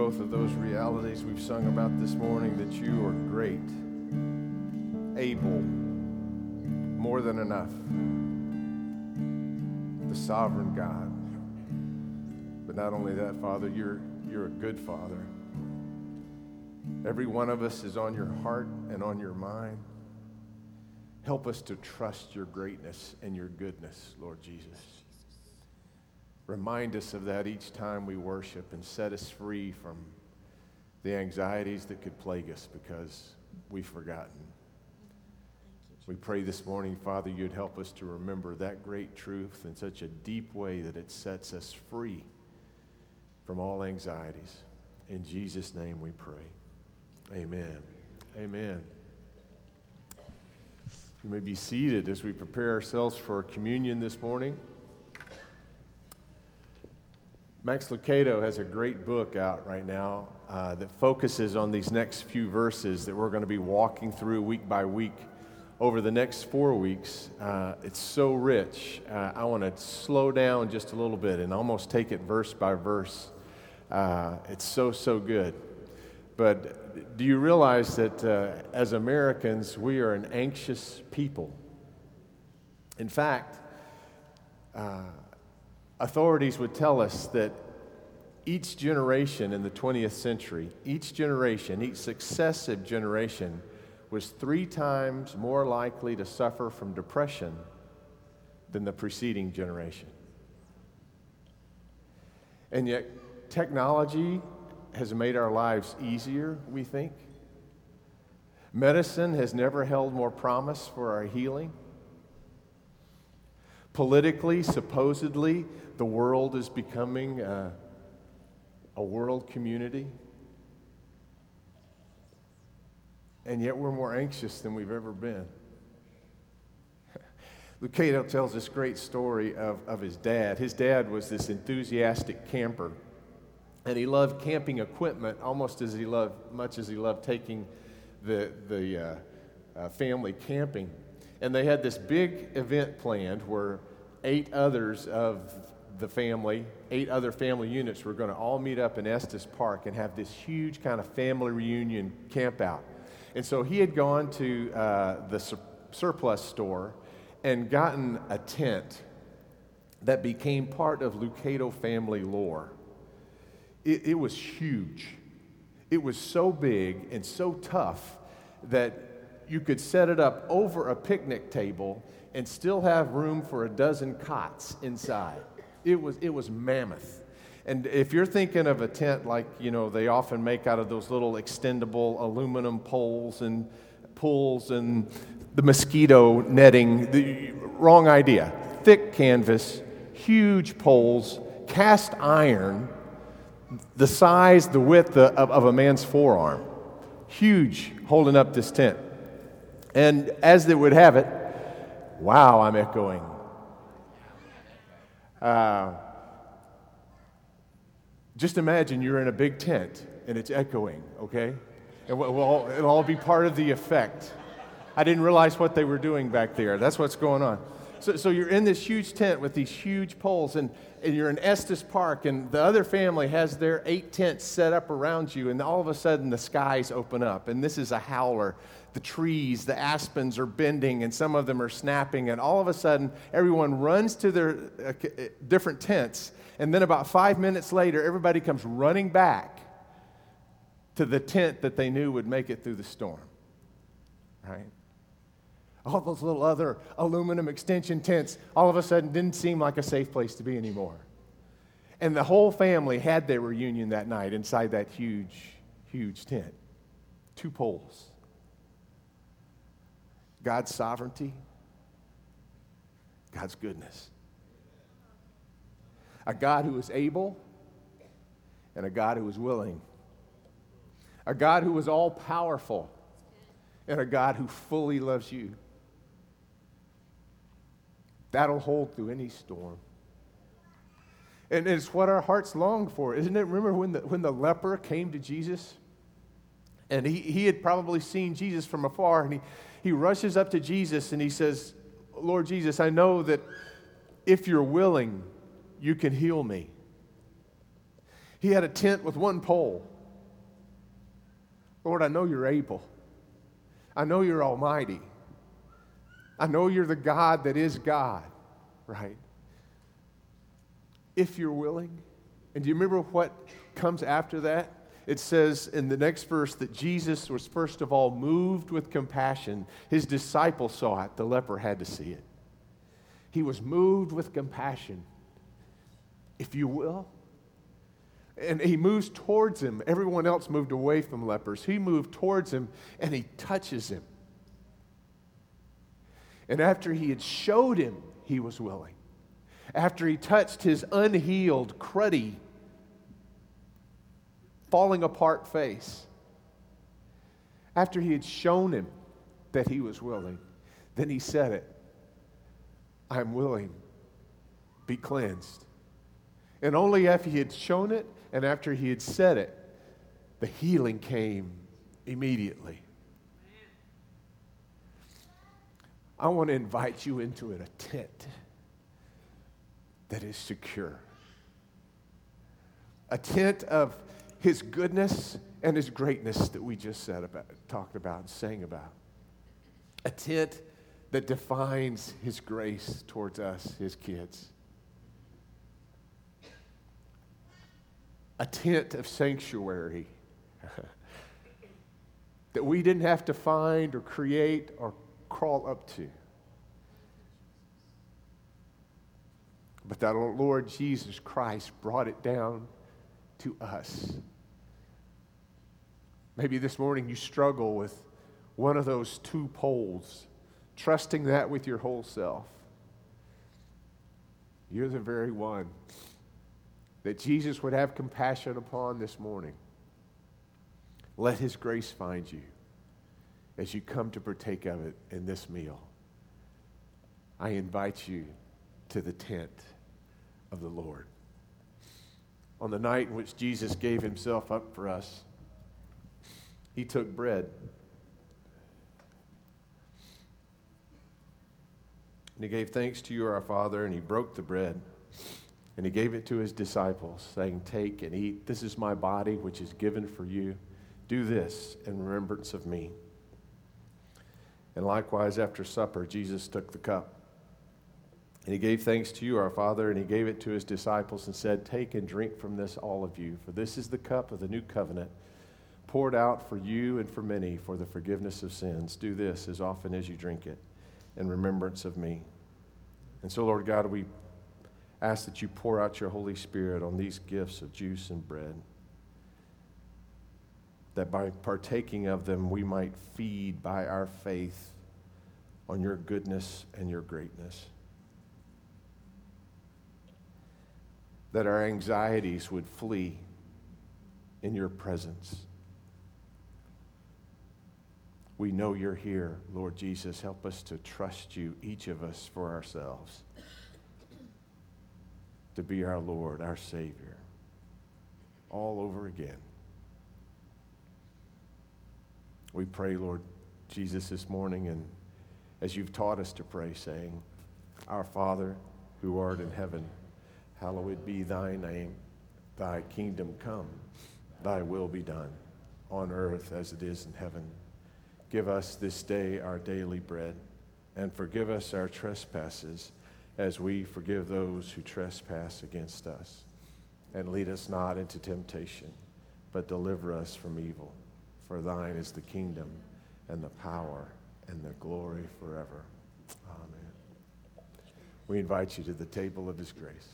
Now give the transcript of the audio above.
both of those realities we've sung about this morning that you are great, able, more than enough, the sovereign God. But not only that, Father, you're, you're a good Father. Every one of us is on your heart and on your mind. Help us to trust your greatness and your goodness, Lord Jesus. Remind us of that each time we worship and set us free from the anxieties that could plague us because we've forgotten. We pray this morning, Father, you'd help us to remember that great truth in such a deep way that it sets us free from all anxieties. In Jesus' name we pray. Amen. Amen. You may be seated as we prepare ourselves for communion this morning. Max Lucado has a great book out right now uh, that focuses on these next few verses that we're going to be walking through week by week over the next four weeks. Uh, it's so rich. Uh, I want to slow down just a little bit and almost take it verse by verse. Uh, it's so, so good. But do you realize that uh, as Americans, we are an anxious people? In fact, uh, authorities would tell us that each generation in the 20th century, each generation, each successive generation, was three times more likely to suffer from depression than the preceding generation. And yet, technology has made our lives easier, we think. Medicine has never held more promise for our healing. Politically, supposedly, the world is becoming a, a world community. And yet we're more anxious than we've ever been. Lucado tells this great story of, of his dad. His dad was this enthusiastic camper, and he loved camping equipment almost as he loved, much as he loved taking the, the uh, uh, family camping. And they had this big event planned where eight others of the family, eight other family units were going to all meet up in Estes Park and have this huge kind of family reunion camp out. And so he had gone to uh, the sur- surplus store and gotten a tent that became part of Lucado family lore. It, it was huge. It was so big and so tough that you could set it up over a picnic table and still have room for a dozen cots inside. It was, it was mammoth. And if you're thinking of a tent like, you know, they often make out of those little extendable aluminum poles and pulls and the mosquito netting, the wrong idea. Thick canvas, huge poles, cast iron, the size, the width of, of a man's forearm. Huge, holding up this tent. And as they would have it, wow, I'm echoing. Uh, just imagine you're in a big tent and it's echoing, okay? We'll, all, it'll all be part of the effect. I didn't realize what they were doing back there. That's what's going on. So, so you're in this huge tent with these huge poles, and, and you're in Estes Park, and the other family has their eight tents set up around you, and all of a sudden the skies open up, and this is a howler the trees, the aspens are bending, and some of them are snapping. And all of a sudden, everyone runs to their uh, uh, different tents. And then, about five minutes later, everybody comes running back to the tent that they knew would make it through the storm. Right? All those little other aluminum extension tents all of a sudden didn't seem like a safe place to be anymore. And the whole family had their reunion that night inside that huge, huge tent. Two poles. God's sovereignty, God's goodness. A God who is able and a God who is willing. A God who is all powerful and a God who fully loves you. That'll hold through any storm. And it's what our hearts long for, isn't it? Remember when the, when the leper came to Jesus? And he, he had probably seen Jesus from afar, and he, he rushes up to Jesus and he says, Lord Jesus, I know that if you're willing, you can heal me. He had a tent with one pole. Lord, I know you're able. I know you're almighty. I know you're the God that is God, right? If you're willing. And do you remember what comes after that? It says in the next verse that Jesus was first of all moved with compassion. His disciples saw it, the leper had to see it. He was moved with compassion, if you will. And he moves towards him. Everyone else moved away from lepers. He moved towards him and he touches him. And after he had showed him he was willing, after he touched his unhealed, cruddy, falling apart face, after he had shown him that he was willing, then he said it I'm willing, be cleansed. And only after he had shown it and after he had said it, the healing came immediately. I want to invite you into a tent that is secure. A tent of his goodness and his greatness that we just said about, talked about, and sang about. A tent that defines his grace towards us, his kids. A tent of sanctuary that we didn't have to find or create or crawl up to. But that Lord Jesus Christ brought it down to us. Maybe this morning you struggle with one of those two poles, trusting that with your whole self. You're the very one that Jesus would have compassion upon this morning. Let his grace find you as you come to partake of it in this meal. I invite you to the tent of the Lord. On the night in which Jesus gave himself up for us, he took bread. And he gave thanks to you, our Father, and he broke the bread. And he gave it to his disciples, saying, Take and eat. This is my body, which is given for you. Do this in remembrance of me. And likewise, after supper, Jesus took the cup. And he gave thanks to you, our Father, and he gave it to his disciples and said, Take and drink from this, all of you, for this is the cup of the new covenant, poured out for you and for many for the forgiveness of sins. Do this as often as you drink it in remembrance of me. And so, Lord God, we ask that you pour out your Holy Spirit on these gifts of juice and bread that by partaking of them, we might feed by our faith on your goodness and your greatness. That our anxieties would flee in your presence. We know you're here, Lord Jesus. Help us to trust you, each of us, for ourselves, to be our Lord, our Savior, all over again. We pray, Lord Jesus, this morning, and as you've taught us to pray, saying, Our Father, who art in heaven, hallowed be thy name. Thy kingdom come, thy will be done, on earth as it is in heaven. Give us this day our daily bread, and forgive us our trespasses, as we forgive those who trespass against us. And lead us not into temptation, but deliver us from evil. For thine is the kingdom and the power and the glory forever. Amen. We invite you to the table of his grace.